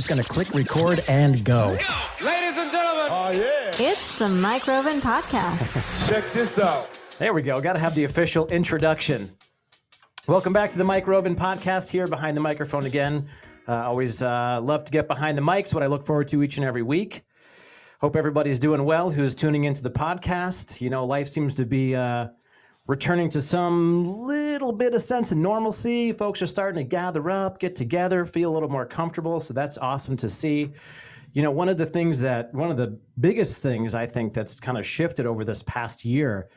Just going to click record and go. Ladies and gentlemen, Oh, yeah. It's the Mike Roven Podcast. Check this out. There we go. Got to have the official introduction. Welcome back to the Mike Roven podcast here behind the microphone again. Uh, always uh, love to get behind the mics, what I look forward to each and every week. Hope everybody's doing well who's tuning into the podcast. You know, life seems to be uh, returning to some little bit of sense of normalcy. Folks are starting to gather up, get together, feel a little more comfortable. So that's awesome to see. You know, one of the things that, one of the biggest things I think that's kind of shifted over this past year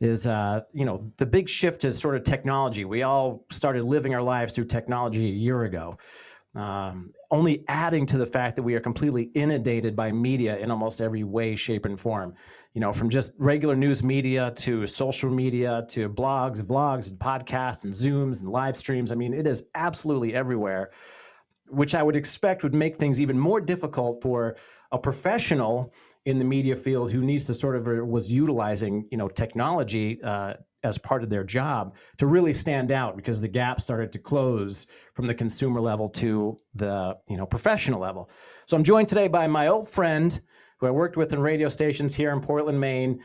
is, uh, you know, the big shift is sort of technology. We all started living our lives through technology a year ago um, only adding to the fact that we are completely inundated by media in almost every way, shape, and form. You know, from just regular news media to social media to blogs, vlogs, and podcasts, and Zooms and live streams. I mean, it is absolutely everywhere, which I would expect would make things even more difficult for a professional in the media field who needs to sort of uh, was utilizing, you know, technology uh, as part of their job to really stand out because the gap started to close from the consumer level to the you know professional level. So I'm joined today by my old friend who I worked with in radio stations here in Portland, Maine,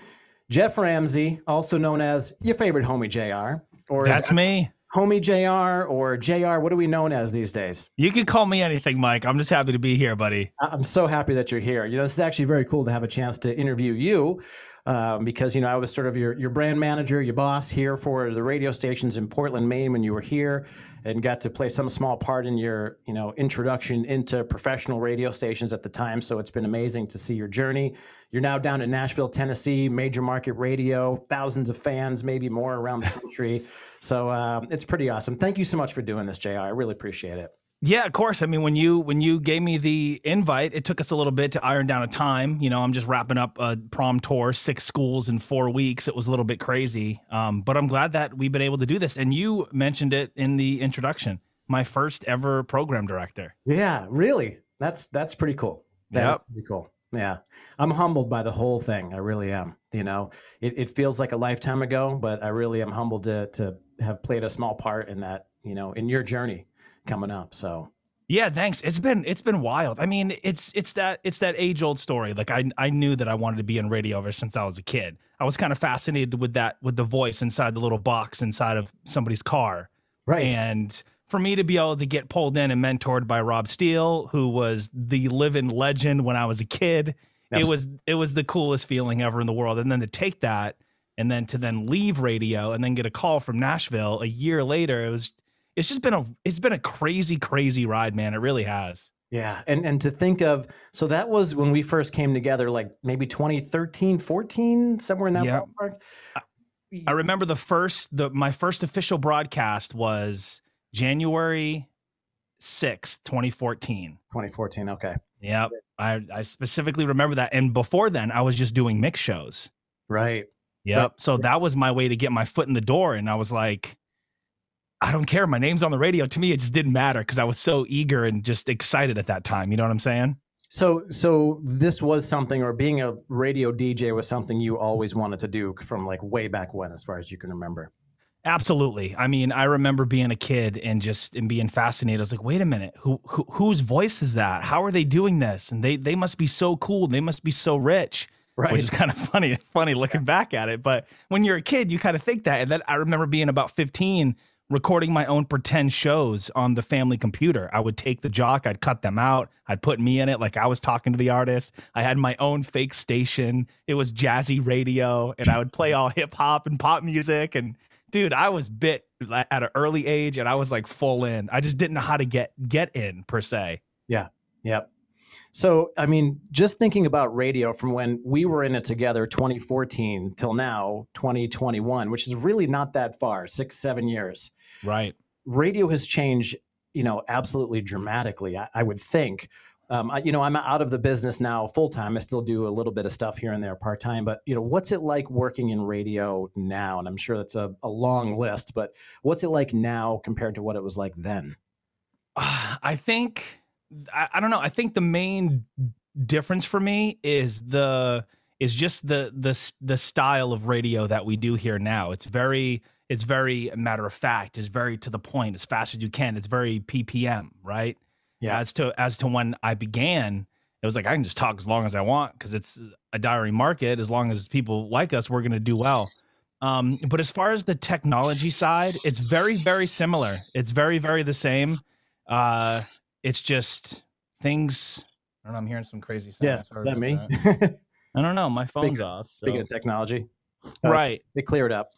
Jeff Ramsey, also known as your favorite homie JR, or That's me. homie JR or JR. What are we known as these days? You can call me anything, Mike. I'm just happy to be here, buddy. I'm so happy that you're here. You know, this is actually very cool to have a chance to interview you um, because, you know, I was sort of your, your brand manager, your boss here for the radio stations in Portland, Maine when you were here and got to play some small part in your, you know, introduction into professional radio stations at the time. So it's been amazing to see your journey. You're now down in Nashville, Tennessee, major market radio, thousands of fans, maybe more around the country. So um, it's pretty awesome. Thank you so much for doing this, JR. I really appreciate it. Yeah, of course. I mean, when you when you gave me the invite, it took us a little bit to iron down a time. You know, I'm just wrapping up a prom tour, six schools in four weeks. It was a little bit crazy, um, but I'm glad that we've been able to do this. And you mentioned it in the introduction. My first ever program director. Yeah, really. That's that's pretty cool. That's Yep. pretty cool. Yeah. I'm humbled by the whole thing. I really am. You know, it, it feels like a lifetime ago, but I really am humbled to to have played a small part in that, you know, in your journey coming up. So Yeah, thanks. It's been it's been wild. I mean, it's it's that it's that age old story. Like I I knew that I wanted to be in radio ever since I was a kid. I was kind of fascinated with that with the voice inside the little box inside of somebody's car. right. And for me to be able to get pulled in and mentored by Rob Steele, who was the living legend when I was a kid, it was it was the coolest feeling ever in the world. And then to take that and then to then leave radio and then get a call from Nashville a year later, it was it's just been a it's been a crazy crazy ride, man. It really has. yeah. And and to think of so that was when we first came together like maybe 2013, 14, somewhere in that Yeah. ballpark. I remember the first the my first official broadcast was January 6th, 2014. 2014. Okay. Yep. I, I specifically remember that. And before then, I was just doing mix shows. Right. Yep. So that was my way to get my foot in the door. And I was like, I don't care. My name's on the radio. To me, it just didn't matter because I was so eager and just excited at that time. You know what I'm saying? So, so this was something, or being a radio DJ was something you always wanted to do from like way back when, as far as you can remember. Absolutely. I mean, I remember being a kid and just and being fascinated. I was like, wait a minute, who, who whose voice is that? How are they doing this? And they they must be so cool. They must be so rich. Right. Which is kind of funny, funny looking back at it. But when you're a kid, you kind of think that. And then I remember being about 15, recording my own pretend shows on the family computer. I would take the jock, I'd cut them out, I'd put me in it like I was talking to the artist. I had my own fake station. It was jazzy radio, and I would play all hip hop and pop music. And dude, I was bit at an early age, and I was like full in. I just didn't know how to get get in per se. Yeah. Yep. So, I mean, just thinking about radio from when we were in it together, 2014 till now, 2021, which is really not that far, six, seven years. Right. Radio has changed, you know, absolutely dramatically, I, I would think. Um, I, you know, I'm out of the business now full time. I still do a little bit of stuff here and there part time, but you know, what's it like working in radio now? And I'm sure that's a, a long list, but what's it like now compared to what it was like then? I think I, I don't know. I think the main difference for me is the is just the the the style of radio that we do here now. It's very it's very matter of fact. It's very to the point, as fast as you can. It's very ppm, right? Yeah. As to as to when I began, it was like I can just talk as long as I want because it's a diary market. As long as people like us, we're going to do well. Um, but as far as the technology side, it's very very similar. It's very very the same. Uh, it's just things. I don't know. I'm hearing some crazy sounds. Yeah. Sorry Is that me? that. I don't know. My phone's Speaking- off. so- Speaking of technology. Right. They cleared up.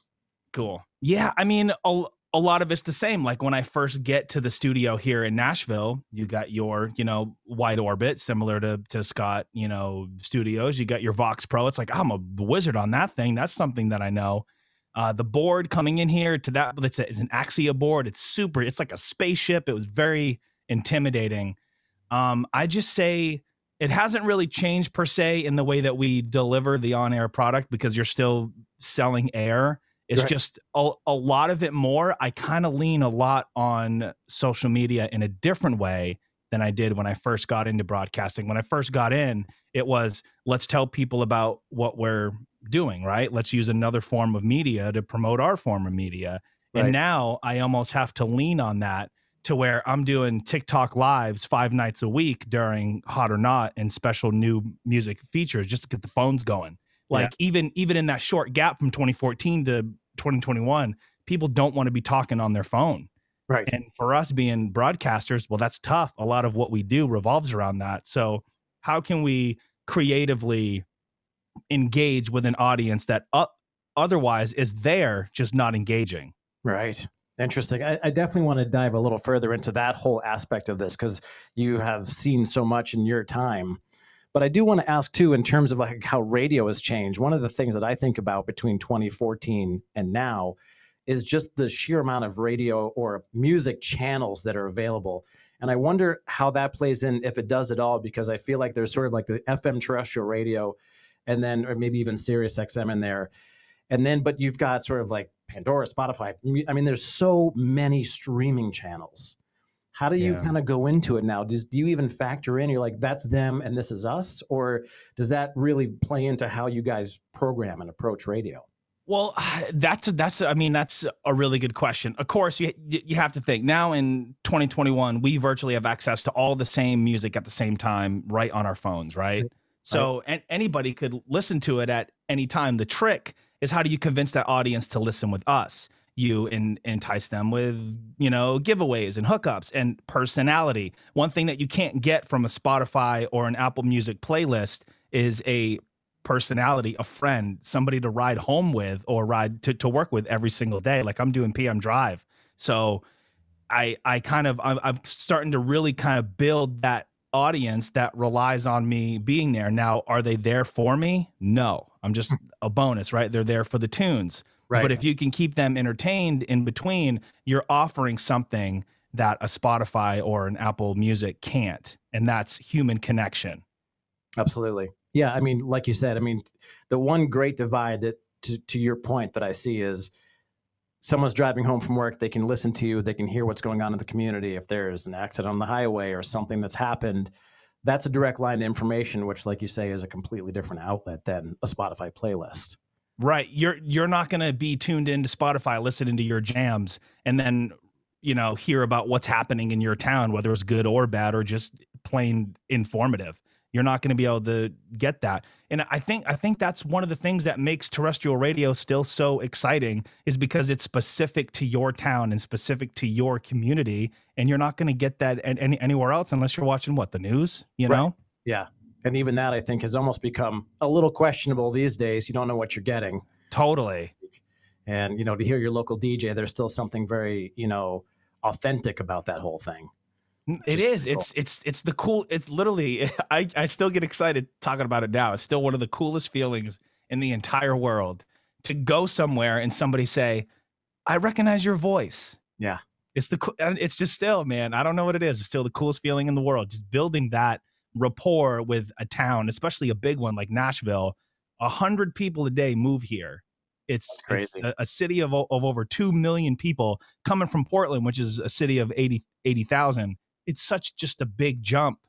Cool. Yeah, I mean, a, a lot of it's the same. Like when I first get to the studio here in Nashville, you got your, you know, WideOrbit, similar to to Scott, you know, studios. You got your VoxPro. It's like I'm a wizard on that thing. That's something that I know. Uh, the board coming in here to that, it's, a, it's an Axia board. It's super. It's like a spaceship. It was very intimidating. Um, I just say it hasn't really changed per se in the way that we deliver the on-air product because you're still selling air. It's Right. just a, a lot of it more. I kind of lean a lot on social media in a different way than I did when I first got into broadcasting. When I first got in, it was let's tell people about what we're doing, right? Let's use another form of media to promote our form of media. Right. And now I almost have to lean on that to where I'm doing TikTok lives five nights a week during Hot or Not and special new music features just to get the phones going. Like even even in that short gap from 2014 to 2021, people don't want to be talking on their phone. Right. And for us being broadcasters, well, that's tough. A lot of what we do revolves around that. So, how can we creatively engage with an audience that uh, otherwise is there, just not engaging? Right. Interesting. I, I definitely want to dive a little further into that whole aspect of this because you have seen so much in your time. But I do want to ask too, in terms of like how radio has changed. One of the things that I think about between 2014 and now is just the sheer amount of radio or music channels that are available. And I wonder how that plays in, if it does at all, because I feel like there's sort of like the FM terrestrial radio, and then or maybe even Sirius XM in there, and then but you've got sort of like Pandora, Spotify. I mean, there's so many streaming channels. How do you Yeah. kind of go into it now? Does do you even factor in? You're like, that's them and this is us, or does that really play into how you guys program and approach radio? Well, that's that's I mean that's a really good question. Of course, you you have to think now in 2021 we virtually have access to all the same music at the same time right on our phones, right? So and anybody could listen to it at any time. The trick is how do you convince that audience to listen with us? You entice them with you know giveaways and hookups and personality. One thing that you can't get from a Spotify or an Apple Music playlist is a personality, a friend, somebody to ride home with or ride to, to work with every single day. Like I'm doing PM Drive. So I I kind of I'm, I'm starting to really kind of build that audience that relies on me being there. Now, are they there for me? No. I'm just hmm. a bonus, right? They're there for the tunes. Right. But if you can keep them entertained in between, you're offering something that a Spotify or an Apple Music can't, and that's human connection. Absolutely. Yeah. I mean, like you said, I mean, the one great divide that, to, to your point, that I see is someone's driving home from work, they can listen to you, they can hear what's going on in the community. If there's an accident on the highway or something that's happened, that's a direct line to information, which, like you say, is a completely different outlet than a Spotify playlist. Right. You're you're not going to be tuned into Spotify listening to your jams and then you know hear about what's happening in your town whether it's good or bad or just plain informative. You're not going to be able to get that. And I think I think that's one of the things that makes terrestrial radio still so exciting is because it's specific to your town and specific to your community and you're not going to get that any, anywhere else unless you're watching what the news, you Right. know? Yeah. And even that, I think, has almost become a little questionable these days. You don't know what you're getting. Totally. And, you know, to hear your local DJ, there's still something very, you know, authentic about that whole thing. It is. cool. It's it's it's the cool. It's literally. I I still get excited talking about it now. It's still one of the coolest feelings in the entire world to go somewhere and somebody say, "I recognize your voice." Yeah. It's the. It's just still, man. I don't know what it is. It's still the coolest feeling in the world. Just building that rapport with a town, especially a big one like Nashville. A hundred people a day move here. It's, it's a, a city of, of over 2 million people coming from Portland, which is a city of 80 80,000 it's such just a big jump,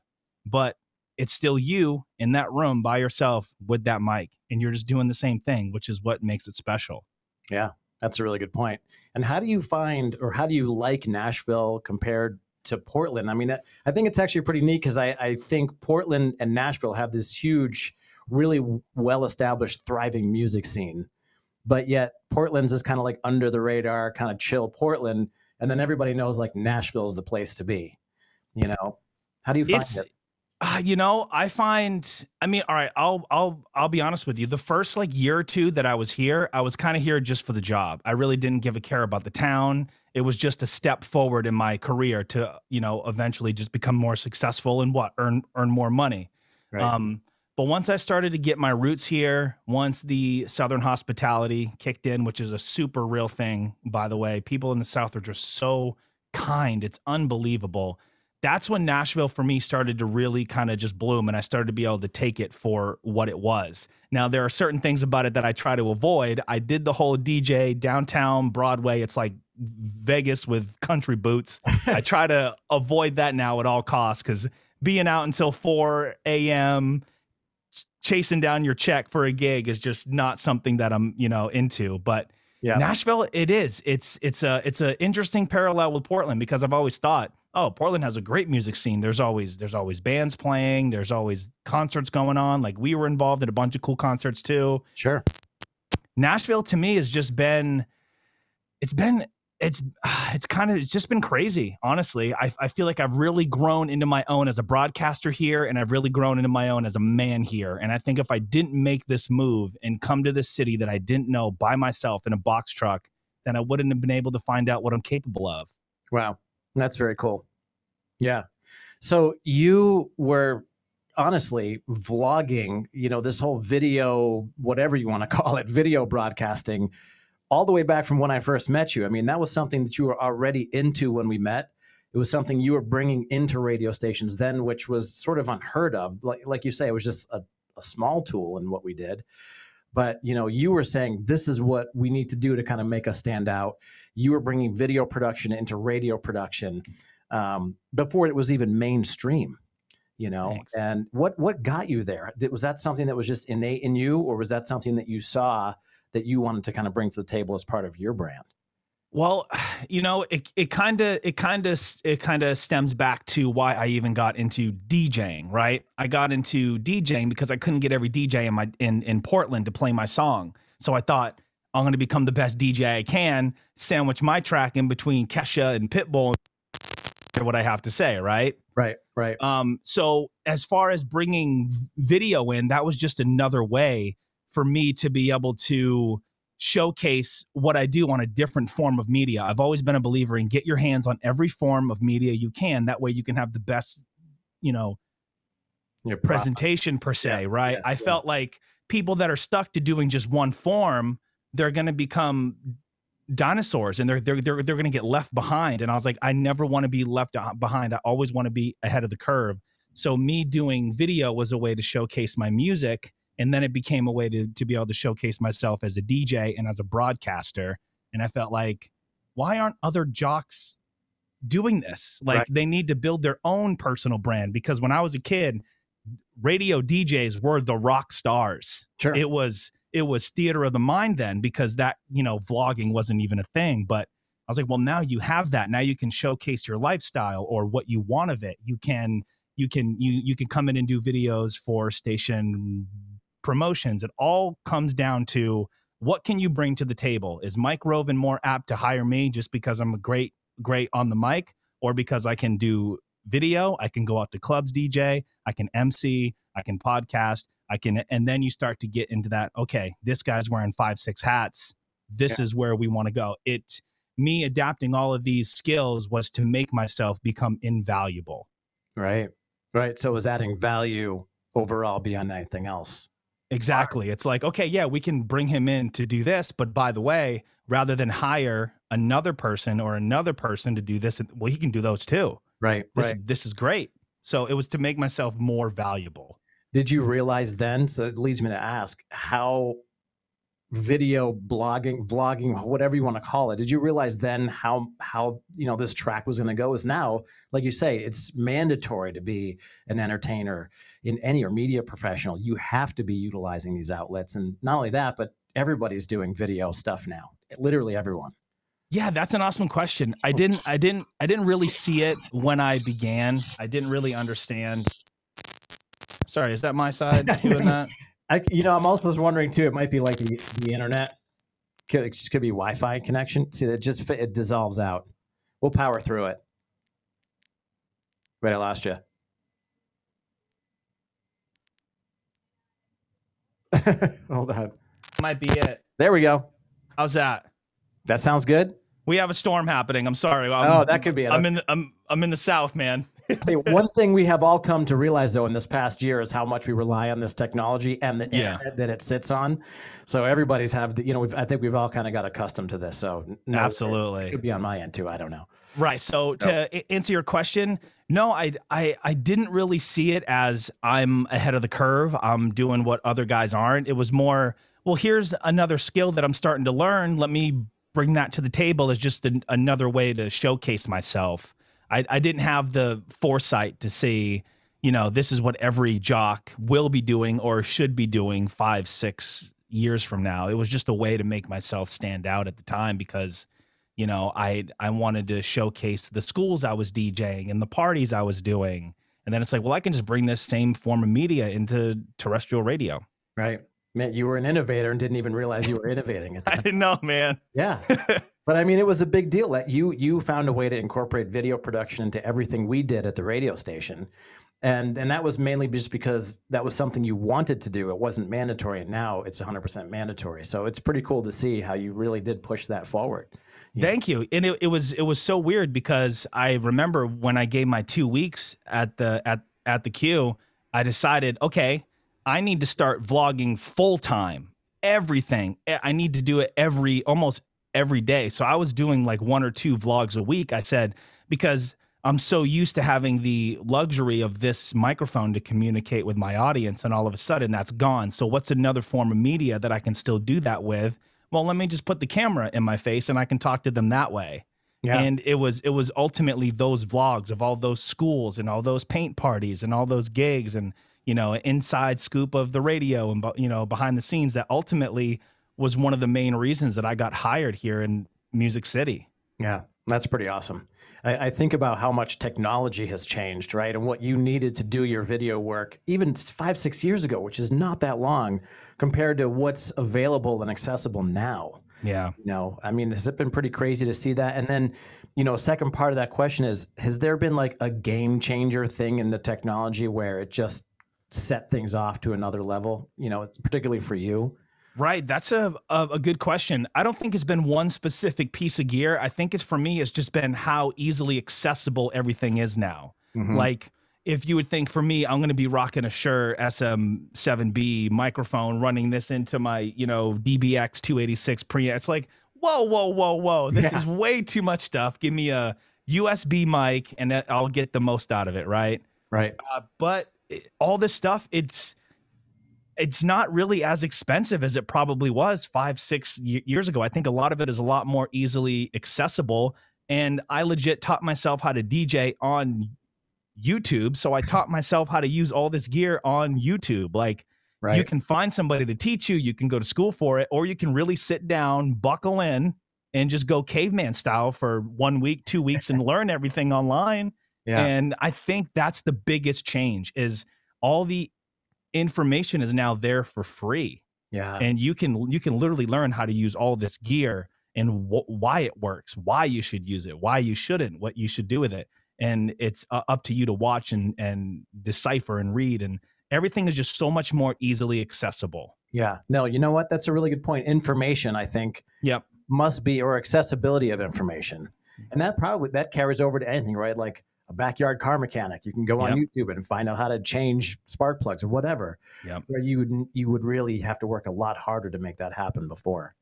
but it's still you in that room by yourself with that mic, and you're just doing the same thing, which is what makes it special. Yeah. That's a really good point. And how do you find, or how do you like Nashville compared to Portland. I mean, I think it's actually pretty neat because I, I think Portland and Nashville have this huge, really well established, thriving music scene. But yet Portland's is kind of like under the radar, kind of chill Portland. And then everybody knows like Nashville's the place to be. You know, how do you find It's it? uh, you know, I find I mean, all right, I'll I'll I'll be honest with you. The first like year or two that I was here, I was kind of here just for the job. I really didn't give a care about the town. It was just a step forward in my career to, you know, eventually just become more successful and what earn earn more money. Right. Um, but once I started to get my roots here, once the Southern hospitality kicked in, which is a super real thing, by the way, people in the South are just so kind. It's unbelievable. That's when Nashville for me started to really kind of just bloom and I started to be able to take it for what it was. Now, there are certain things about it that I try to avoid. I did the whole DJ downtown Broadway. It's like Vegas with country boots. I try to avoid that now at all costs because being out until 4 a.m chasing down your check for a gig is just not something that I'm, you know, into. But yeah. Nashville, it is. It's it's a it's an interesting parallel with Portland because I've always thought, oh, Portland has a great music scene. There's always there's always bands playing. There's always concerts going on. Like we were involved in a bunch of cool concerts too. Sure. Nashville to me has just been, it's been it's it's kind of it's just been crazy honestly I, I feel like i've really grown into my own as a broadcaster here and i've really grown into my own as a man here and i think if i didn't make this move and come to this city that i didn't know by myself in a box truck then i wouldn't have been able to find out what i'm capable of Wow. That's very cool. Yeah. So you were honestly vlogging, you know, this whole video, whatever you want to call it, video broadcasting, all the way back from when I first met you. I mean, that was something that you were already into when we met. It was something you were bringing into radio stations then, which was sort of unheard of. Like, like you say, it was just a, a small tool in what we did. But you know, you were saying this is what we need to do to kind of make us stand out. You were bringing video production into radio production um, before it was even mainstream. You know, Thanks. and what what got you there? Did, was that something that was just innate in you, or was that something that you saw that you wanted to kind of bring to the table as part of your brand? Well, you know, it it kind of it kind of it kind of stems back to why I even got into DJing, right? I got into DJing because I couldn't get every DJ in my in in Portland to play my song. So I thought I'm going to become the best DJ I can, sandwich my track in between Kesha and Pitbull and what I have to say, right? Right, right. Um, so as far as bringing video in, that was just another way for me to be able to showcase what I do on a different form of media. I've always been a believer in get your hands on every form of media you can. That way you can have the best, you know, Your presentation per se, Yeah, right? yeah, I yeah. felt like people that are stuck to doing just one form, they're going to become dinosaurs and they're they're they're, they're going to get left behind and I was like I never want to be left behind. I always want to be ahead of the curve. So me doing video was a way to showcase my music and then it became a way to to be able to showcase myself as a DJ and as a broadcaster and I felt like why aren't other jocks doing this? Like Right. they need to build their own personal brand because when I was a kid radio DJs were the rock stars. Sure. It was it was theater of the mind then because that, you know, vlogging wasn't even a thing, but I was like, well, now you have that. Now you can showcase your lifestyle or what you want of it. You can you can you you can come in and do videos for station promotions. It all comes down to what can you bring to the table? Is Mike Roven more apt to hire me just because I'm a great great on the mic or because I can do video, I can go out to clubs DJ, I can MC, I can podcast, I can and then you start to get into that okay, this guy's wearing 5 6 hats. This is where we want to go. It me adapting all of these skills was to make myself become invaluable. right, right. So it was adding value overall beyond anything else. Exactly. It's like, okay, yeah, we can bring him in to do this, but by the way, rather than hire another person or another person to do this, well, he can do those too. Right, This, right. this is great. So it was to make myself more valuable. Did you realize then? So it leads me to ask how video blogging, vlogging, whatever you want to call it. Did you realize then how how you know this track was going to go? Is now, like you say, it's mandatory to be an entertainer in any or media professional. You have to be utilizing these outlets, and not only that, but everybody's doing video stuff now. Literally everyone. Yeah, that's an awesome question. I oh. didn't I didn't I didn't really see it when I began. I didn't really understand. Sorry, is that my side doing that? I, you know, I'm also wondering too. It might be like the, the internet. Could it just could be Wi-Fi connection. See, that just it dissolves out. We'll power through it. Wait, I lost you. Hold on. Might be it. There we go. How's that? That sounds good. We have a storm happening. I'm sorry. I'm, oh, that could be it. I'm in the, I'm I'm in the south, man. One thing we have all come to realize though in this past year is how much we rely on this technology and the Yeah. internet that it sits on. So everybody's have the, you know, we've, I think we've all kind of got accustomed to this. So no, Absolutely. it could be on my end too. I don't know. Right. So to answer your question, no, I, I I didn't really see it as I'm ahead of the curve. I'm doing what other guys aren't. It was more, well, here's another skill that I'm starting to learn. Let me bring that to the table as just an, another way to showcase myself. I, I didn't have the foresight to see, you know, this is what every jock will be doing or should be doing five, six years from now. It was just a way to make myself stand out at the time because you know i i wanted to showcase the schools i was djing and the parties i was doing and then it's like well i can just bring this same form of media into terrestrial radio Right. Man, you were an innovator and didn't even realize you were innovating at the i didn't know man Yeah. But I mean, it was a big deal. that you, you found a way to incorporate video production into everything we did at the radio station, and and that was mainly just because that was something you wanted to do. It wasn't mandatory, and now it's 100% mandatory. So it's pretty cool to see how you really did push that forward. Yeah. Thank you. And it, it was it was so weird because I remember when I gave my two weeks at the at at the queue, I decided, okay, I need to start vlogging full time. Everything. I need to do it every almost every day. So I was doing like one or two vlogs a week. I said, because I'm so used to having the luxury of this microphone to communicate with my audience, and all of a sudden that's gone. So, what's another form of media that I can still do that with? Well, let me just put the camera in my face and I can talk to them that way. Yeah. And it was it was ultimately those vlogs of all those schools and all those paint parties and all those gigs and you know inside scoop of the radio and you know behind the scenes that ultimately was one of the main reasons that I got hired here in Music City. Yeah, that's pretty awesome. I, I think about how much technology has changed, right? And what you needed to do your video work even five, six years ago, which is not that long compared to what's available and accessible now. Yeah. You know, I mean, has it been pretty crazy to see that? And then, you know, second part of that question is Has there been like a game changer thing in the technology where it just set things off to another level? You know, it's particularly for you. Right. That's a, a a good question. I don't think it's been one specific piece of gear. I think it's for me, it's just been how easily accessible everything is now. Mhm. Like if you would think for me, I'm going to be rocking a Shure SM7B microphone, running this into my, you know, DBX 286 preamp. It's like, whoa, whoa, whoa, whoa. This Yeah. is way too much stuff. Give me a USB mic and I'll get the most out of it. Right. right. Uh, but it, all this stuff, it's it's not really as expensive as it probably was five, six years ago. I think a lot of it is a lot more easily accessible. And I legit taught myself how to DJ on YouTube. So I mm-hmm. taught myself how to use all this gear on YouTube. Like Right. you can find somebody to teach you, you can go to school for it, or you can really sit down, buckle in, and just go caveman style for one week, two weeks, and learn everything online. yeah. And I think that's the biggest change is all the information is now there for free. yeah. And you can you can literally learn how to use all this gear and wh- why it works, why you should use it, why you shouldn't, what you should do with it. And it's uh, up to you to watch and and decipher and read and everything is just so much more easily accessible. Yeah. No, you know what? That's a really good point. Information, I think, Yep. must be or accessibility of information. And that probably that carries over to anything, right? Like a backyard car mechanic. You can go on YouTube and find out how to change spark plugs or whatever. Yep. Where you would you would really have to work a lot harder to make that happen before.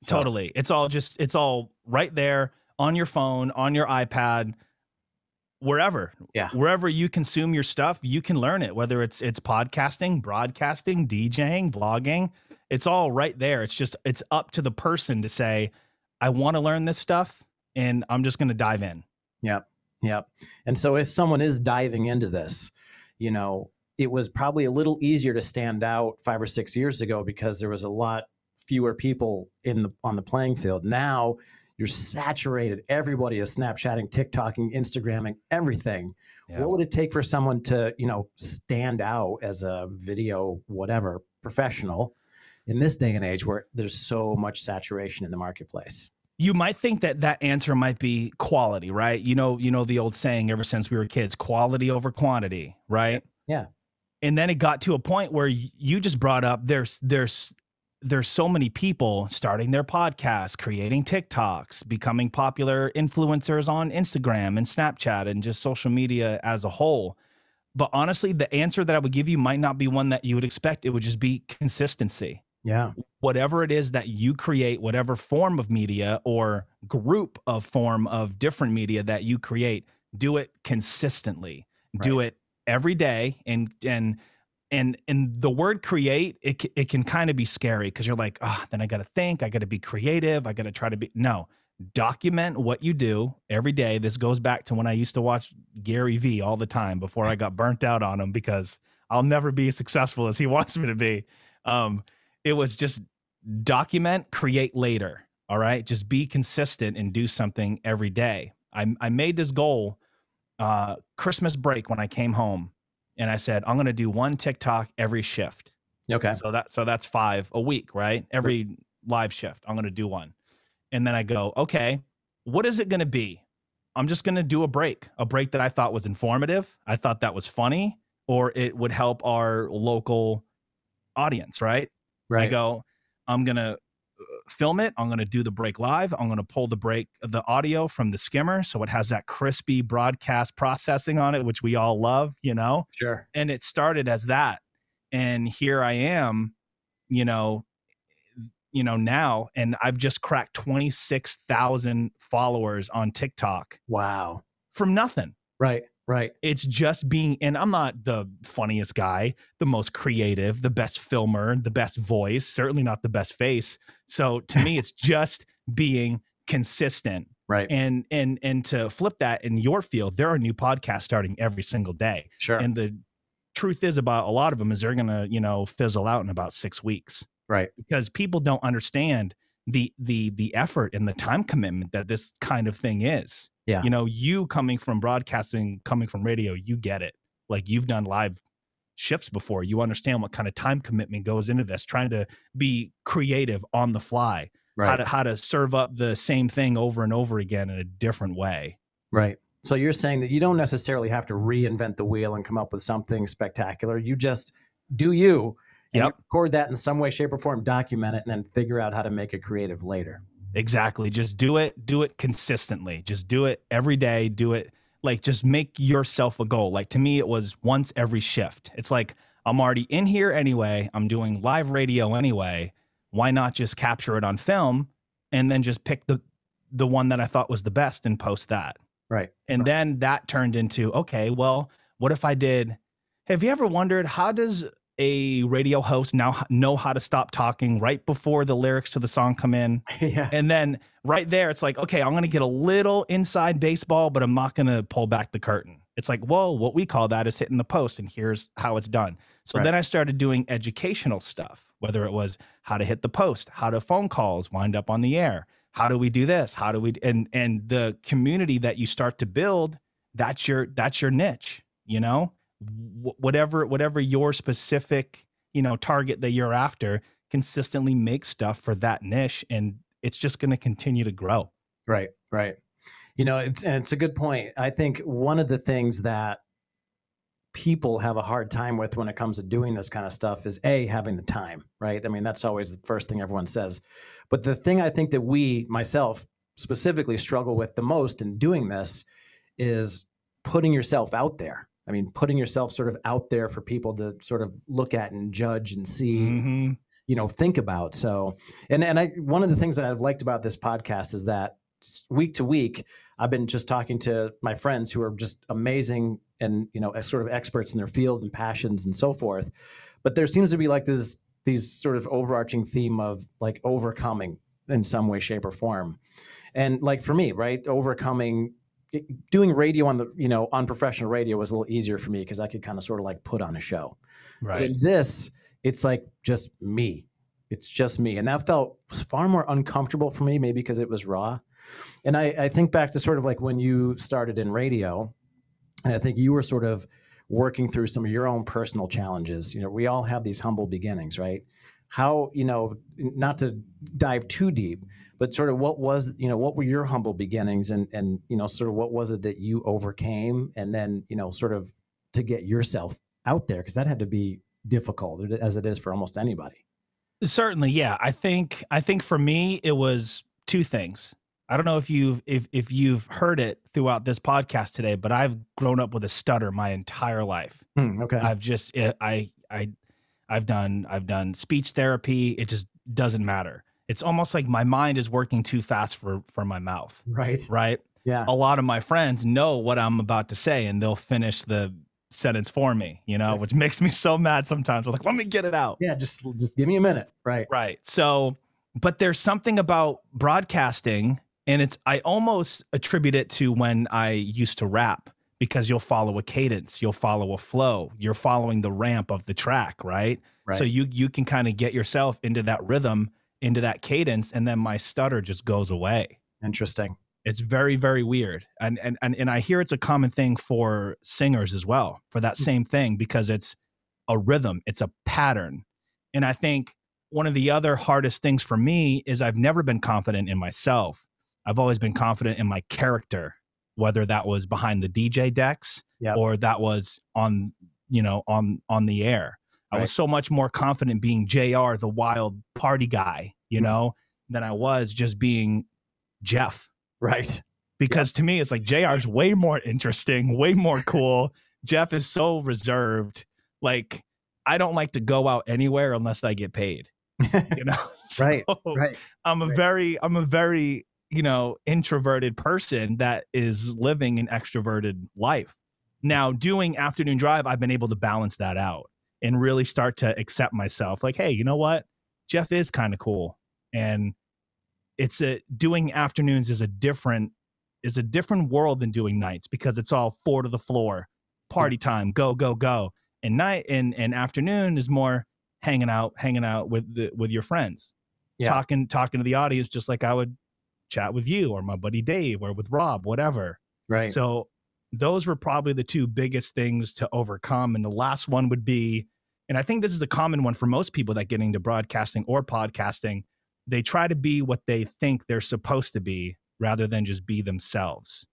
So- Totally. It's all just it's all right there on your phone, on your iPad, wherever. Yeah. Wherever you consume your stuff, you can learn it, whether it's it's podcasting, broadcasting, DJing, vlogging. It's all right there. It's just it's up to the person to say, I want to learn this stuff and I'm just going to dive in. Yep. Yep. And so if someone is diving into this, you know, it was probably a little easier to stand out five or six years ago because there was a lot fewer people in the on the playing field. Now you're saturated. Everybody is Snapchatting, TikToking, Instagramming, everything. Yeah. What would it take for someone to, you know, stand out as a video, whatever, professional in this day and age where there's so much saturation in the marketplace? You might think that that answer might be quality, right? You know, you know the old saying ever since we were kids, quality over quantity, right? Yeah. And then it got to a point where you just brought up there's there's there's so many people starting their podcasts, creating TikToks, becoming popular influencers on Instagram and Snapchat and just social media as a whole. But honestly, the answer that I would give you might not be one that you would expect. It would just be consistency Yeah. whatever it is that you create, whatever form of media or group of form of different media that you create, do it consistently. Do it every day and and and and the word create it it can kind of be scary because you're like, "Ah, then I got to think, I got to be creative, I got to try to be No. Document what you do every day. This goes back to when I used to watch Gary Vee all the time before I got burnt out on him because I'll never be as successful as he wants me to be. Um, it was just document, create later. All right. Just be consistent and do something every day. I, I made this goal uh, Christmas break when I came home and I said, I'm going to do one TikTok every shift. Okay. So that so that's five a week, right? Every live shift, I'm going to do one. And then I go, okay, what is it going to be? I'm just going to do a break, a break that I thought was informative. I thought that was funny, or it would help our local audience, right? I go, I'm gonna uh, film it. I'm gonna do the break live. I'm gonna pull the break, the audio from the skimmer, so it has that crispy broadcast processing on it, which we all love, you know. Sure. And it started as that, and here I am, you know, you know now, and I've just cracked 26,000 followers on TikTok Wow. from nothing Right. Right. it's just being and i'm not the funniest guy the most creative the best filmer the best voice certainly not the best face so to me it's just being consistent Right. and and and to flip that in your field there are new podcasts starting every single day Sure. and the truth is about a lot of them is they're gonna you know fizzle out in about six weeks right. because people don't understand the the the effort and the time commitment that this kind of thing is. Yeah. You know, you coming from broadcasting, coming from radio, you get it. Like you've done live shifts before. You understand what kind of time commitment goes into this, trying to be creative on the fly. How to how to serve up the same thing over and over again in a different way. Right. So you're saying that you don't necessarily have to reinvent the wheel and come up with something spectacular. You just do you. And Yep. record that in some way, shape, or form, document it, and then figure out how to make it creative later. Exactly. Just do it. Do it consistently. Just do it every day. Do it like just make yourself a goal. Like to me, it was once every shift. It's like I'm already in here anyway. I'm doing live radio anyway. Why not just capture it on film and then just pick the the one that I thought was the best and post that? Right. And then that turned into okay, well, what if I did? Have you ever wondered how does a radio host now know how to stop talking right before the lyrics to the song come in? yeah. And then right there, it's like, okay, I'm going to get a little inside baseball, but I'm not going to pull back the curtain. It's like, well, what we call that is hitting the post, and here's how it's done. So Right. then I started doing educational stuff, whether it was how to hit the post, how to phone calls wind up on the air, how do we do this, how do we, and and the community that you start to build, that's your that's your niche, you know, whatever whatever your specific you know target that you're after, consistently make stuff for that niche, and it's just going to continue to grow. Right, right. You know, it's and it's a good point. I think one of the things that people have a hard time with when it comes to doing this kind of stuff is a having the time, right? I mean, that's always the first thing everyone says. But the thing I think that we, myself specifically, struggle with the most in doing this is putting yourself out there. I mean, putting yourself sort of out there for people to sort of look at and judge and see Mhm. you know think about. So and and i one of the things that i've liked about this podcast is that week to week i've been just talking to my friends who are just amazing and you know as sort of experts in their field and passions and so forth. But there seems to be like this these sort of overarching theme of like overcoming in some way shape or form. And like for me right overcoming doing radio on the you know on professional radio was a little easier for me because i could kind of sort of like put on a show but in this, it's like just me. It's just me. And that felt far more uncomfortable for me, maybe because it was raw. And I, I think back to sort of like when you started in radio, and I think you were sort of working through some of your own personal challenges. You know, we all have these humble beginnings, right? How, you know, not to dive too deep, but sort of what was, you know, what were your humble beginnings and and you know, sort of what was it that you overcame and then, you know, sort of to get yourself out there because that had to be difficult as it is for almost anybody. Certainly, yeah. I think I think for me it was two things. I don't know if you've if if you've heard it throughout this podcast today, but I've grown up with a stutter my entire life. Hmm, okay. I've just eh, I I I've done I've done speech therapy. It just doesn't matter. It's almost like my mind is working too fast for for my mouth. right. Right? Yeah. A lot of my friends know what I'm about to say and they'll finish the sentence for me, you know, Right. which makes me so mad sometimes. We're like, let me get it out. Yeah, just just give me a minute. Right. Right. So, but there's something about broadcasting, and it's, I almost attribute it to when I used to rap because you'll follow a cadence, you'll follow a flow, you're following the ramp of the track, right? Right. So you you can kind of get yourself into that rhythm, into that cadence, and then my stutter just goes away. Interesting. It's very, very weird. And and and and I hear it's a common thing for singers as well, for that hmm. same thing, because it's a rhythm, it's a pattern. And I think one of the other hardest things for me is I've never been confident in myself. I've always been confident in my character, whether that was behind the DJ decks Yep. or that was on, you know, on on the air. I was so much more confident being JR, the wild party guy, you Mhm. know, than I was just being Jeff Right. because to me it's like JR's way more interesting, way more cool. Jeff is so reserved. Like I don't like to go out anywhere unless I get paid. You know? Right, So, Right. I'm a right. very I'm a very, you know, introverted person that is living an extroverted life. Now, doing afternoon drive, I've been able to balance that out and really start to accept myself like, hey, you know what? Jeff is kind of cool. And it's a doing afternoons is a different is a different world than doing nights because it's all four to the floor, party time, go, go, go. And night and, and afternoon is more hanging out, hanging out with the, with your friends, Yeah. talking, talking to the audience, just like I would chat with you or my buddy Dave or with Rob, whatever. Right. So those were probably the two biggest things to overcome. And the last one would be, and I think this is a common one for most people that get into broadcasting or podcasting, they try to be what they think they're supposed to be rather than just be themselves.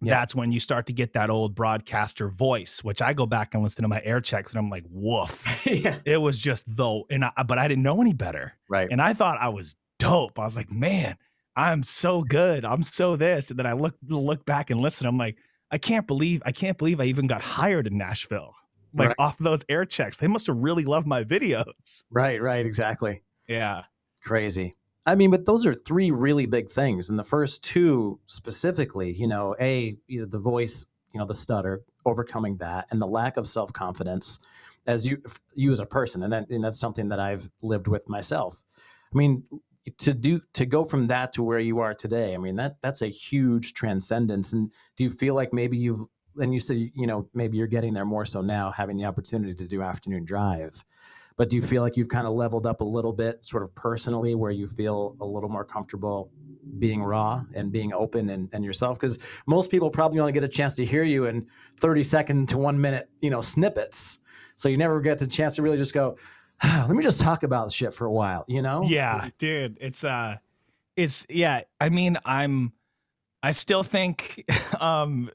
right. That's when you start to get that old broadcaster voice, which I go back and listen to my air checks and I'm like, woof. yeah. It was just though, and I, but I didn't know any better. Right. And I thought I was dope. I was like, man, I'm so good. I'm so this. And then I look look back and listen. I'm like, I can't believe I can't believe I even got hired in Nashville. Like Right. off those air checks. They must have really loved my videos. Right. Right. Exactly. Yeah. Crazy. I mean, but those are three really big things. And the first two specifically, you know, a you know, the voice, you know, the stutter, overcoming that, and the lack of self confidence as you you as a person, and, that, and that's something that I've lived with myself. I mean, to do to go from that to where you are today, I mean that that's a huge transcendence. And do you feel like maybe you've and you say you know maybe you're getting there more so now, having the opportunity to do afternoon drive. But do you feel like you've kind of leveled up a little bit, sort of personally, where you feel a little more comfortable being raw and being open and, and yourself? Because most people probably only get a chance to hear you in 30 second to one minute, you know, snippets. So you never get the chance to really just go, "Ah, let me just talk about shit for a while, you know? Yeah, dude. It's uh it's yeah, I mean, I'm I still think um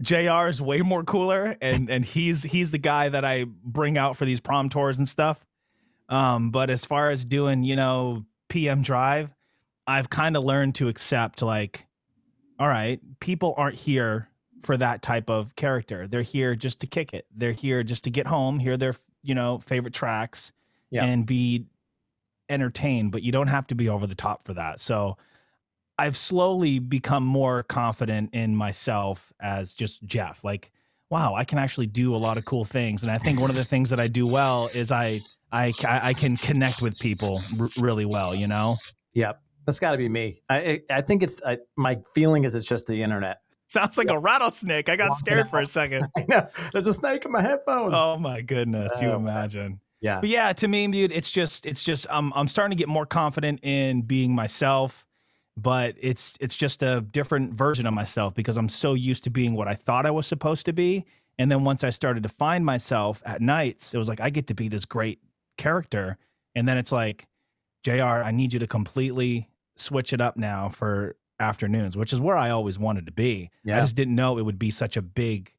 JR is way more cooler and and he's he's the guy that I bring out for these prom tours and stuff. Um but as far as doing, you know, PM drive, I've kind of learned to accept like all right, people aren't here for that type of character. They're here just to kick it. They're here just to get home, hear their, you know, favorite tracks Yeah. and be entertained, but you don't have to be over the top for that. So I've slowly become more confident in myself as just Jeff. Like, wow, I can actually do a lot of cool things. And I think one of the things that I do well is I I I can connect with people r- really well. You know, Yep. That's got to be me. I I I think it's I, my feeling is it's just the internet. Sounds like a rattlesnake. I got Walking scared for a second. I know. There's a snake in my headphones. Oh my goodness, you Oh, man. imagine. yeah. But yeah, to me, dude, it's just it's just I'm I'm starting to get more confident in being myself but it's it's just a different version of myself because I'm so used to being what I thought I was supposed to be. And then once I started to find myself at nights, it was like I get to be this great character. And then it's like, JR, I need you to completely switch it up now for afternoons, which is where I always wanted to be. Yeah. I just didn't know it would be such a big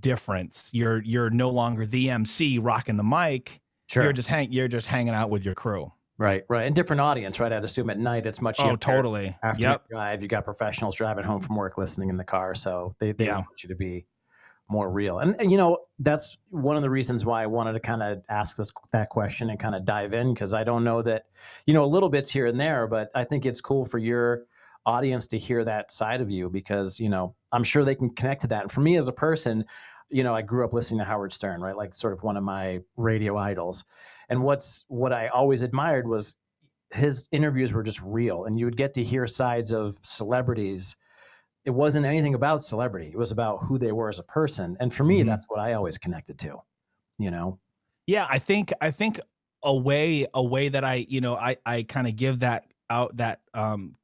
difference. You're you're no longer the MC rocking the mic. Sure. You're just hang you're just hanging out with your crew. right, right. And different audience, right? I'd assume at night it's much Oh, totally. After Yep. you drive, you got professionals driving home from work listening in the car. So they, they Yeah. want you to be more real. And, and, you know, that's one of the reasons why I wanted to kind of ask this that question and kind of dive in because I don't know that, you know, a little bits here and there, but I think it's cool for your audience to hear that side of you because, you know, I'm sure they can connect to that. And for me as a person, you know, I grew up listening to Howard Stern, right? Like sort of one of my radio idols. And what's what I always admired was his interviews were just real and you would get to hear sides of celebrities it wasn't anything about celebrity it was about who they were as a person and for me Mhm. that's what i always connected to you know Yeah, I think I think a way a way that I you know I I kind of give that out that um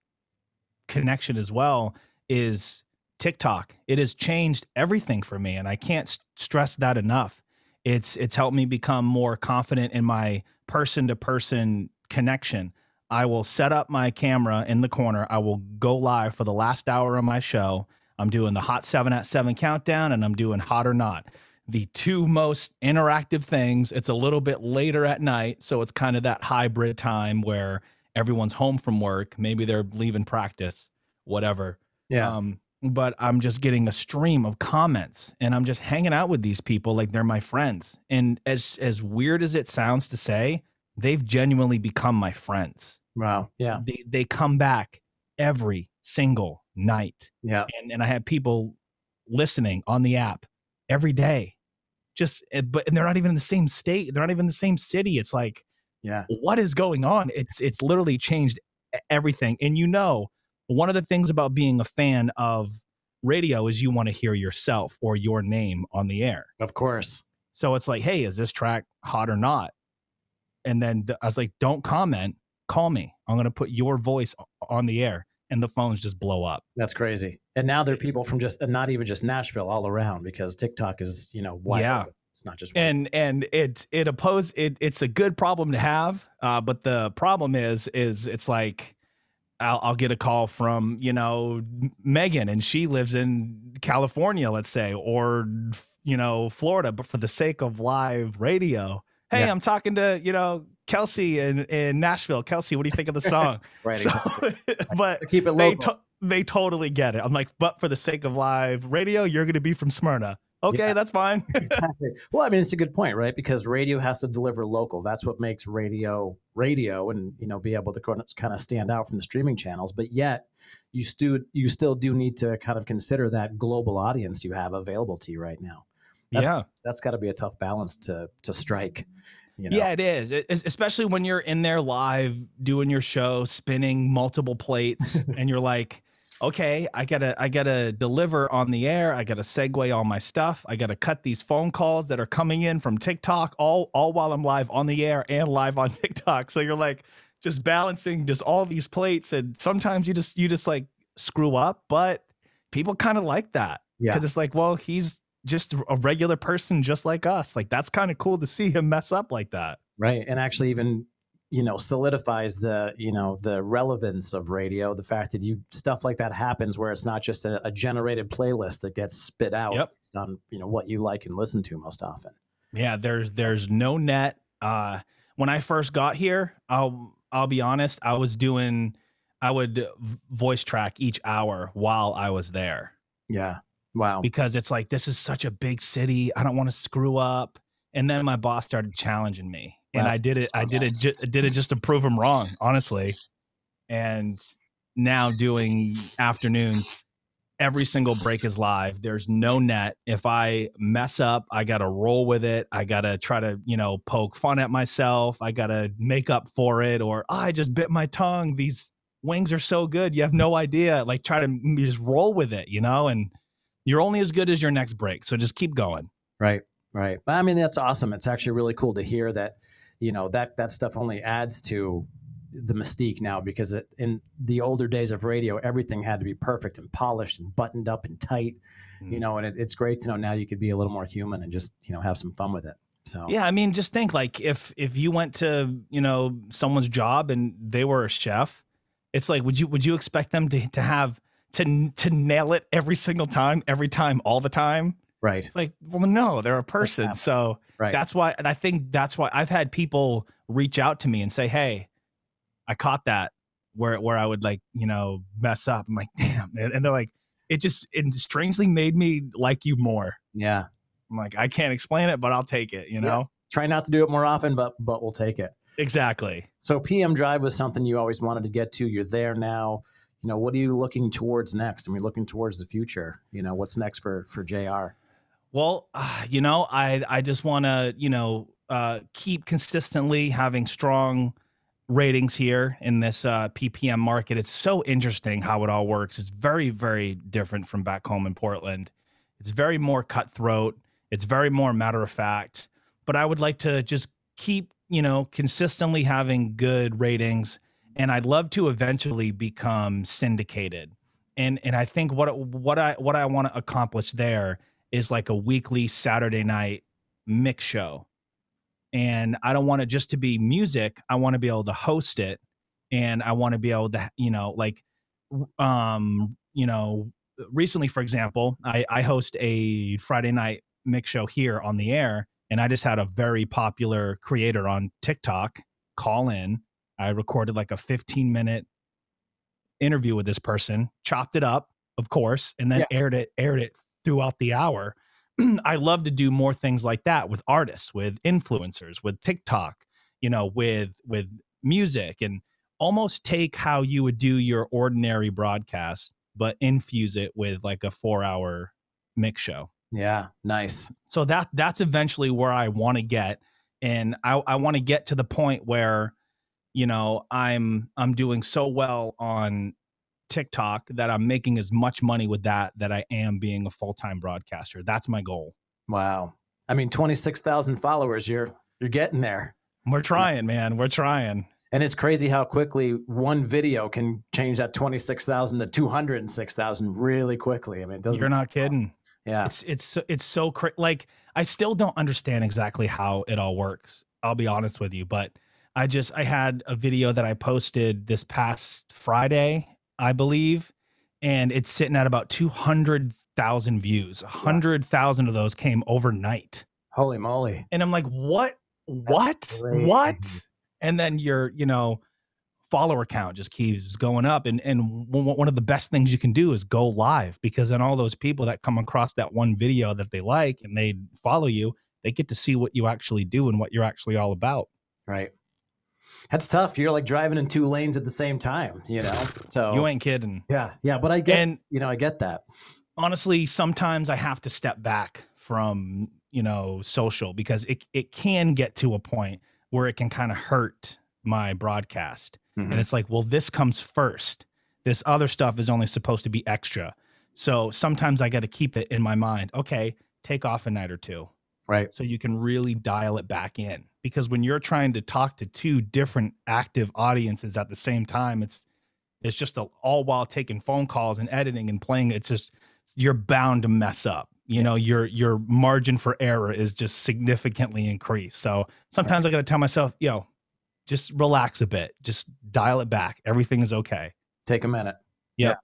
connection as well is TikTok. It has changed everything for me, and I can't s- stress that enough. It's it's helped me become more confident in my person to person connection. I will set up my camera in the corner. I will go live for the last hour of my show. I'm doing the hot seven at seven countdown, and I'm doing hot or not the two most interactive things. It's a little bit later at night, so it's kind of that hybrid time where everyone's home from work, maybe they're leaving practice, whatever. Um, but I'm just getting a stream of comments and I'm just hanging out with these people like they're my friends. And as as weird as it sounds to say, they've genuinely become my friends. wow yeah They they come back every single night yeah and and I have people listening on the app every day. Just eh, but and they're not even in the same state. They're not even in the same city. It's like yeah what is going on? It's it's literally changed everything. And you know, one of the things about being a fan of radio is you want to hear yourself or your name on the air. of course So it's like, hey, is this track hot or not? And then th- I was like, don't comment, call me. I'm gonna put your voice on the air, and the phones just blow up. that's crazy and now there are people from just and not even just nashville all around because tiktok is you know wide Yeah. It's not just one. and and it it oppose it it's a good problem to have uh but the problem is is it's like I'll, I'll get a call from you know megan and she lives in california let's say or you know florida but for the sake of live radio. Hey Yeah. i'm talking to you know kelsey in in nashville. Kelsey what do you think of the song? Right so, but keep it they to- they totally get it. I'm like but for the sake of live radio you're gonna be from smyrna okay Yeah. that's fine exactly. Well, I mean, it's a good point, right? Because radio has to deliver local. That's what makes radio radio, and you know, be able to kind of stand out from the streaming channels. But yet, you still you still do need to kind of consider that global audience you have available to you right now. That's, yeah that's got to be a tough balance to to strike. You know? Yeah, it is. It- especially when you're in there live doing your show, spinning multiple plates, and you're like, okay, I gotta, I gotta deliver on the air. I gotta segue all my stuff. I gotta cut these phone calls that are coming in from TikTok, all, all while I'm live on the air and live on TikTok. So you're like just balancing just all these plates, and sometimes you just, you just like screw up, but people kind of like that Yeah. it's like, well, he's just a regular person, just like us. Like that's kind of cool to see him mess up like that. right and actually even you know solidifies the you know the relevance of radio the fact that you stuff like that happens where it's not just a, a generated playlist that gets spit out Yep. based on you know what you like and listen to most often Yeah, there's there's no net. Uh when I first got here, I'll I'll be honest, I was doing I would voice track each hour while I was there yeah wow because it's like this is such a big city. I don't want to screw up. And then my boss started challenging me. And I did it I did it ju- did it just to prove him wrong, honestly. And now doing afternoons every single break is live. There's no net. If I mess up, I got to roll with it. I got to try to, you know, poke fun at myself. I got to make up for it or "Oh, I just bit my tongue. These wings are so good. You have no idea. Like try to just roll with it, you know, and you're only as good as your next break. So just keep going. Right, right. I mean, that's awesome. It's actually really cool to hear that, you know, that that stuff only adds to the mystique now because it, in the older days of radio, everything had to be perfect and polished and buttoned up and tight, you Mm. know. And it, it's great to know now you could be a little more human and just you know have some fun with it. So Yeah, I mean, just think like if if you went to you know someone's job and they were a chef, it's like would you would you expect them to to have to to nail it every single time, every time, all the time? Right, It's like, well, no, they're a person. So right, that's why, and I think that's why I've had people reach out to me and say, "Hey, I caught that where where I would like you know mess up." I'm like, "Damn," and, they're like, "It just it strangely made me like you more." yeah. I'm like, I can't explain it, but I'll take it. You Yeah. know, Try not to do it more often, but but we'll take it. exactly. So PM Drive was something you always wanted to get to. You're there now. You know, what are you looking towards next? I mean, looking towards the future. You know, what's next for for Jr. Well, uh, you know, I I just want to you know uh, keep consistently having strong ratings here in this uh, PPM market. It's so interesting how it all works. It's very very different from back home in Portland. It's very more cutthroat. It's very more matter of fact. But I would like to just keep you know consistently having good ratings, and I'd love to eventually become syndicated. And and I think what what I what I want to accomplish there is like a weekly Saturday night mix show. And I don't want it just to be music. I want to be able to host it and I want to be able to, you know, like um, you know, recently for example, I I host a Friday night mix show here on the air and I just had a very popular creator on TikTok call in. I recorded like a 15 minute interview with this person, chopped it up, of course, and then Yeah. aired it aired it throughout the hour. I love to do more things like that with artists, with influencers, with TikTok, you know, with with music and almost take how you would do your ordinary broadcast but infuse it with like a 4-hour mix show. Yeah, nice. So that that's eventually where I want to get and I I want to get to the point where you know, I'm I'm doing so well on TikTok that I'm making as much money with that that I am being a full-time broadcaster. That's my goal. Wow. I mean, twenty six thousand followers. You're you're getting there, We're trying, man. We're trying. and it's crazy how quickly one video can change that twenty six thousand to two hundred and six thousand really quickly. I mean, it doesn't. You're not kidding. Yeah. It's it's so- it's so cra- like I still don't understand exactly how it all works. I'll be honest with you, but I just I had a video that I posted this past Friday, I believe, and it's sitting at about 200,000 views. 100,000 of those came overnight. Holy moly. And I'm like, "What? What? What?" crazy. And then your, you know, follower count just keeps going up and and one of the best things you can do is go live because then all those people that come across that one video that they like and they follow you they get to see what you actually do and what you're actually all about Right. That's tough. You're like driving in two lanes at the same time. You know. So you ain't kidding Yeah, yeah. But I get. and you know, I get that. honestly sometimes i have to step back from you know social because it it can get to a point where it can kind of hurt my broadcast Mhm. and it's like well this comes first this other stuff is only supposed to be extra so sometimes i got to keep it in my mind okay take off a night or two Right. so you can really dial it back in because when you're trying to talk to two different active audiences at the same time it's it's just a, all while taking phone calls and editing and playing it's just you're bound to mess up you know your your margin for error is just significantly increased so sometimes i got to tell myself yo just relax a bit just dial it back everything is okay Take a minute. Yep.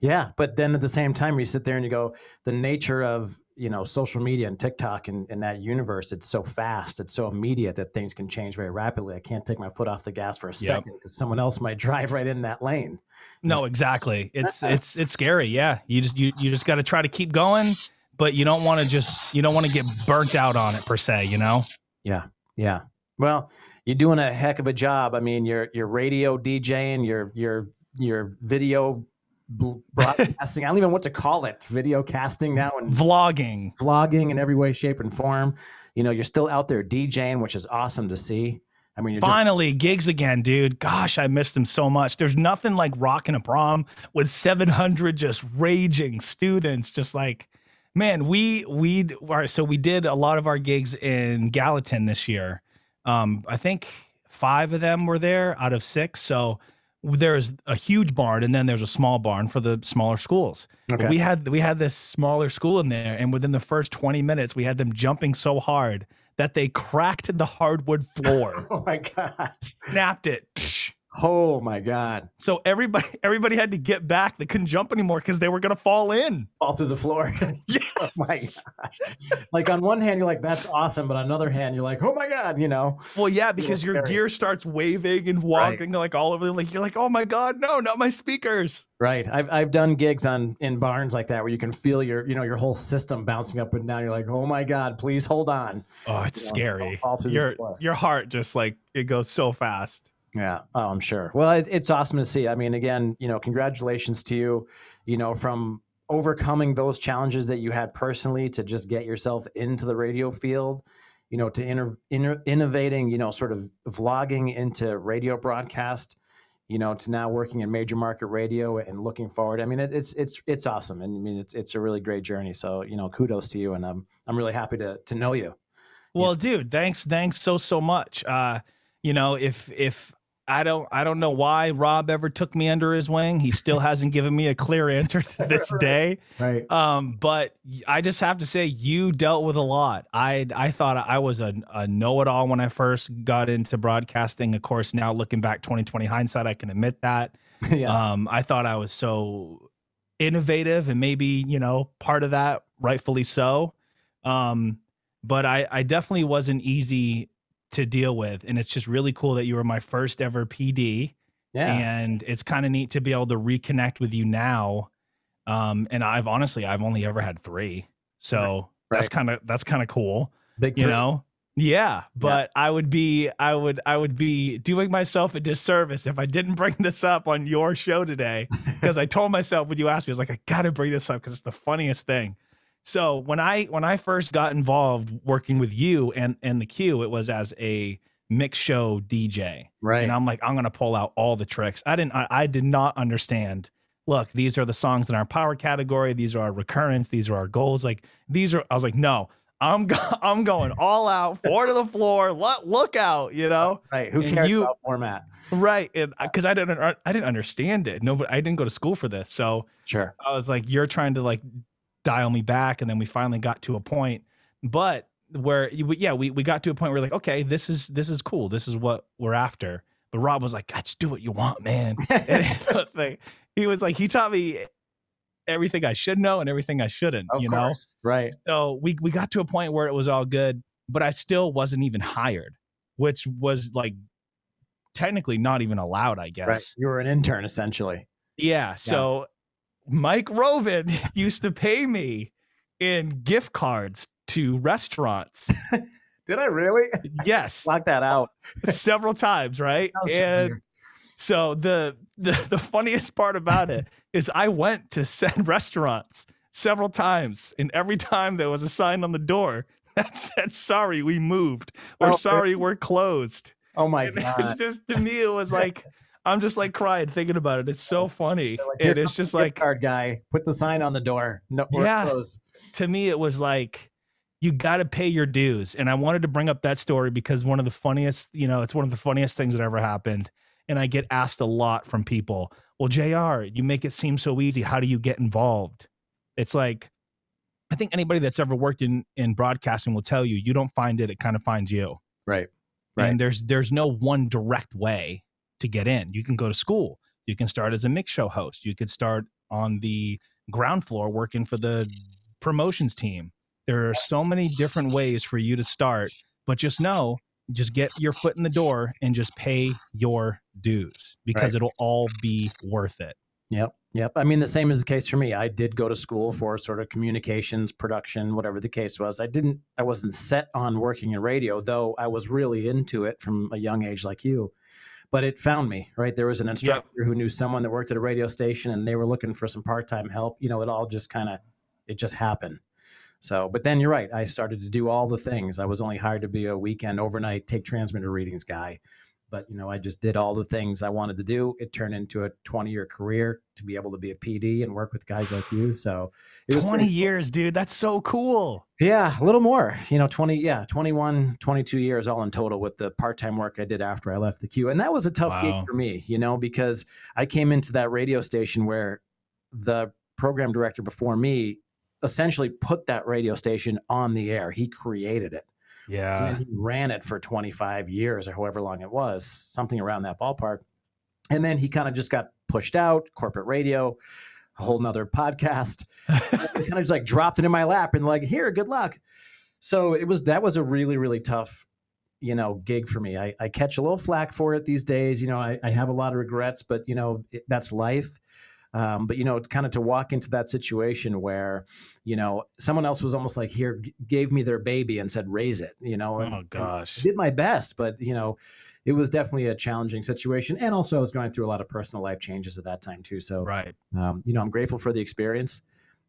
Yeah. Yeah. But then at the same time, you sit there and you go, the nature of, you know, social media and TikTok and, and that universe, it's so fast, it's so immediate that things can change very rapidly. I can't take my foot off the gas for a second because someone else might drive right in that lane. no exactly it's it's it's scary yeah you just you, you just got to try to keep going but you don't want to just you don't want to get burnt out on it per se you know Yeah. Yeah. Well, you're doing a heck of a job. I mean, you're you're radio DJing, you're you're you're video broadcasting. I don't even know what to call it. Video casting now and vlogging vlogging in every way, shape, and form. You know, you're still out there DJing, which is awesome to see. I mean, you're just finally gigs again dude gosh i missed them so much there's nothing like rocking a prom with 700 just raging students just like man we we right so we did a lot of our gigs in gallatin this year um i think five of them were there out of six. So there's a huge barn and then there's a small barn for the smaller schools. But We had we had this smaller school in there, and within the first 20 minutes, we had them jumping so hard that they cracked the hardwood floor, oh my god. snapped it. Oh my god. So everybody everybody had to get back. They couldn't jump anymore because they were gonna fall in. Fall through the floor. Oh yes. oh my gosh. Like on one hand, you're like, that's awesome. But on another hand, you're like, oh my God, you know. Well, yeah, because your scary. gear starts waving and walking like all over. Like you're like, oh my god, no, not my speakers. Right. I've I've done gigs on in barns like that where you can feel your, you know, your whole system bouncing up and down. You're like, oh my God, please hold on. Oh, it's You know, scary. fall through the Your floor. your heart just like it goes so fast. Yeah, oh, I'm sure. Well, it, it's awesome to see. I mean, again, you know, congratulations to you. You know, from overcoming those challenges that you had personally to just get yourself into the radio field. You know, to inter, inter, innovating. You know, sort of vlogging into radio broadcast. You know, to now working in major market radio and looking forward. I mean, it, it's it's it's awesome, and I mean, it's it's a really great journey. So, you know, kudos to you, and I'm I'm really happy to to know you. Well, dude, thanks, thanks so so much. Uh, you know, if if I don't I don't know why Rob ever took me under his wing. He still hasn't given me a clear answer to this day. Right. Um, but I just have to say you dealt with a lot. I I thought I was a, a know-it-all when I first got into broadcasting. Of course, now looking back 2020 hindsight, I can admit that. yeah. Um, I thought I was so innovative and maybe, you know, part of that, rightfully so. Um, but I, I definitely wasn't easy to deal with. And it's just really cool that you were my first ever PD. yeah. And it's kind of neat to be able to reconnect with you now. Um, and I've honestly, I've only ever had three. So that's kind of, that's kind of cool Big you three. know yeah but i would be i would i would be doing myself a disservice if i didn't bring this up on your show today because i told myself when you asked me i was like i gotta bring this up because it's the funniest thing so when i when i first got involved working with you and and the q it was as a mix show dj Right. and i'm like i'm gonna pull out all the tricks. I didn't i, I did not understand look these are the songs in our power category. These are our recurrence. These are our goals. Like these are i was like no i'm go- i'm going all out four to the floor look, look out you know? Right. Who And cares you- about format? right and because i didn't i didn't understand it. No i didn't go to school for this. So Sure. I was like, you're trying to like dial me back. And then we finally got to a point, but where, yeah, we, we got to a point where like, okay, this is, this is cool. This is what we're after. But Rob was like, God, just do what you want, man. He was like, he taught me everything I should know and everything I shouldn't, Of you know? Right. So we, we got to a point where it was all good, but I still wasn't even hired, which was like technically not even allowed, I guess. Right. You were an intern essentially. Yeah. So Mike Roven used to pay me in gift cards to restaurants. Did I really? Yes. Lock that out. several times, right? That so And weird. so the, the the funniest part about it is I went to said restaurants several times, and every time there was a sign on the door that said "Sorry, we moved" or Oh, "Sorry, we're closed." Oh my God. And it was just to me, it was like I'm just like crying thinking about it. It's so funny, like, and it's just like card guy. Put the sign on the door. No, Yeah. closed. to me it was like you got to pay your dues and i wanted to bring up that story because one of the funniest you know it's one of the funniest things that ever happened and i get asked a lot from people well jr you make it seem so easy how do you get involved it's like i think anybody that's ever worked in in broadcasting will tell you you don't find it it kind of finds you Right. Right. and there's there's no one direct way to get in you can go to school you can start as a mix show host you could start on the ground floor working for the promotions team there are so many different ways for you to start but just know just get your foot in the door and just pay your dues because Right. it'll all be worth it Yep. Yep. I mean, the same is the case for me. I did go to school for sort of communications, production, whatever the case was. I didn't, I wasn't set on working in radio, though I was really into it from a young age like you. But it found me, right? There was an instructor who knew someone that worked at a radio station and they were looking for some part time help. You know, it all just kind of, it just happened. So, but then you're right. I started to do all the things. I was only hired to be a weekend overnight take transmitter readings guy. But you know, I just did all the things I wanted to do. It turned into a 20 year career to be able to be a PD and work with guys like you. So it was 20 pretty- years, dude. That's so cool. yeah, a little more, you know, 20, yeah, 21, 22 years all in total with the part time work I did after I left the Q. And that was a tough Wow. gig for me, you know, because I came into that radio station where the program director before me essentially put that radio station on the air. He created it. Yeah. he ran it for 25 years or however long it was, something around that ballpark. And then he kind of just got pushed out, corporate radio, a whole nother podcast. kind of just like dropped it in my lap and like, here, good luck. So it was that was a really, really tough, you know, gig for me. I, I catch a little flack for it these days. You know, I, I have a lot of regrets, but you know, it, that's life. Um, but you know, kind of to walk into that situation where, you know, someone else was almost like here, g- gave me their baby and said, raise it, you know, and, oh, gosh. I did my best, but you know, it was definitely a challenging situation. And also I was going through a lot of personal life changes at that time too. So, Right. um, you know, I'm grateful for the experience,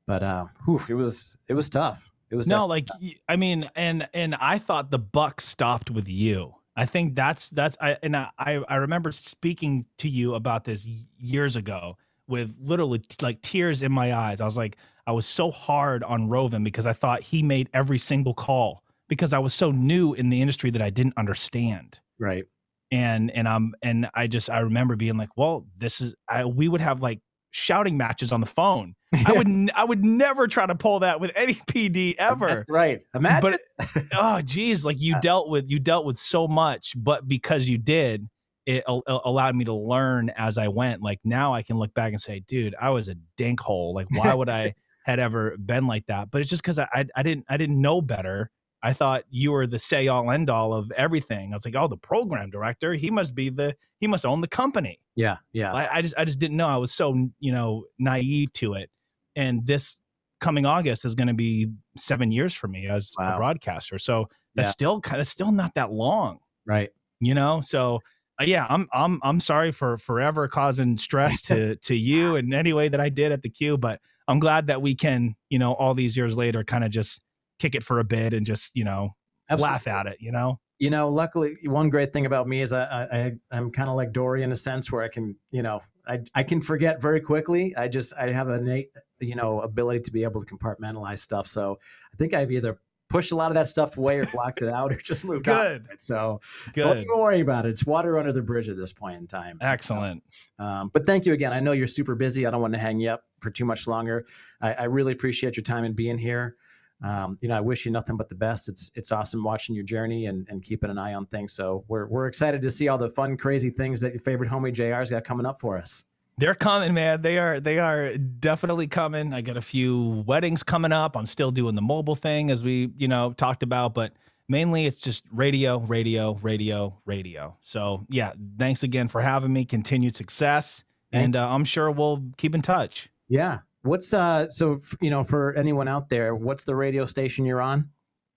but, uh, whew, it was, it was tough. It was No, like I mean, and and I thought the buck stopped with you. I think that's that's I and I I remember speaking to you about this years ago with literally like tears in my eyes. I was like, I was so hard on Roven because I thought he made every single call because I was so new in the industry that I didn't understand. right. and and um and I just I remember being like, well, this is I we would have like shouting matches on the phone. I would I would never try to pull that with any PD ever. Right. Imagine. But oh geez, like you dealt with you dealt with so much, but because you did, it al- allowed me to learn as I went. Like now I can look back and say, dude, I was a dink hole. Like why would I had ever been like that? But it's just because I, I I didn't I didn't know better. I thought you were the say all end all of everything. I was like, oh, the program director, he must be the he must own the company. yeah. Yeah. I, I just I just didn't know. I was so you know naive to it. And this coming August is going to be seven years for me as Wow. a broadcaster. So that's Yeah. still kind of still not that long, right. you know. So Uh, yeah, I'm I'm I'm sorry for forever causing stress to to you in any way that I did at the Q, but I'm glad that we can you know all these years later kind of just kick it for a bit and just you know laugh at it, you know. you know, luckily, one great thing about me is I, I, I I'm kind of like Dory in a sense where I can, you know, I, I can forget very quickly. I just, I have an innate, you know, ability to be able to compartmentalize stuff. So I think I've either pushed a lot of that stuff away or blocked it out or just moved on. Good. So don't even worry about it. It's water under the bridge at this point in time. excellent. Um, but thank you again. I know you're super busy. I don't want to hang you up for too much longer. I, I really appreciate your time and being here. Um, you know, I wish you nothing but the best. It's it's awesome watching your journey and, and keeping an eye on things. So we're we're excited to see all the fun, crazy things that your favorite homie JR's got coming up for us. They're coming, man. They are they are definitely coming. I got a few weddings coming up. I'm still doing the mobile thing as we, you know, talked about, but mainly it's just radio, radio, radio, radio. So, yeah, thanks again for having me. Continued success, and uh, I'm sure we'll keep in touch. Yeah. What's uh so you know for anyone out there, what's the radio station you're on?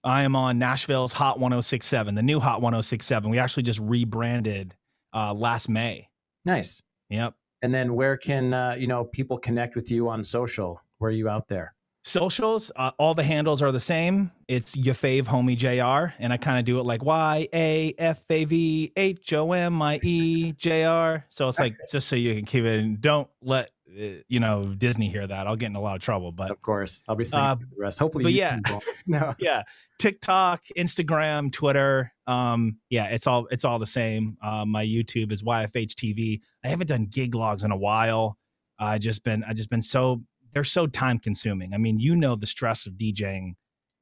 I am on Nashville's Hot 1067, the new Hot 1067. We actually just rebranded uh, last May. Nice. Yep. And then where can uh, you know people connect with you on social? Where are you out there? Socials, uh, all the handles are the same. It's your fave homie JR, and I kind of do it like Y A F A V H O M I E J R. So it's like just so you can keep it. And don't let you know Disney hear that. I'll get in a lot of trouble. But Of course, I'll be singing Uh, the rest. Hopefully, but yeah. no. yeah, TikTok, Instagram, Twitter. Um, yeah, it's all it's all the same. Uh, my YouTube is YFH TV. I haven't done gig logs in a while. I just been I just been so they're so time consuming. I mean, you know the stress of DJing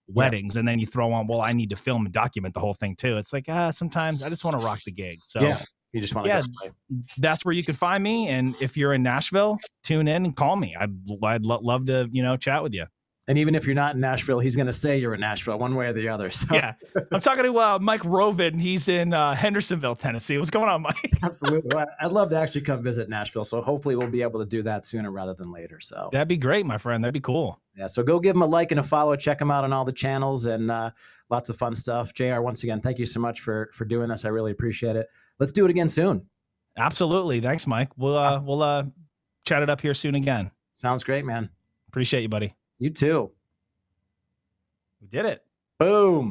weddings, and then you throw on well, I need to film and document the whole thing too. It's like ah, sometimes I just want to rock the gig. So Yeah. You just want to Yeah. that's where you can find me. And if you're in Nashville, tune in and call me. I'd I'd lo- love to you know chat with you. And even if you're not in Nashville, he's going to say you're in Nashville one way or the other. So yeah. I'm talking to uh, Mike Rovin. He's in uh, Hendersonville, Tennessee. What's going on, Mike? absolutely. Well, I'd love to actually come visit Nashville. So hopefully we'll be able to do that sooner rather than later. So That'd be great, my friend. That'd be cool. yeah, so go give him a like and a follow. Check him out on all the channels and uh, lots of fun stuff. Jr. Once again, thank you so much for for doing this. I really appreciate it. Let's do it again soon. Absolutely. Thanks, Mike. We'll uh, we'll uh, chat it up here soon again. Sounds great, man. Appreciate you, buddy. You too. We did it. Boom.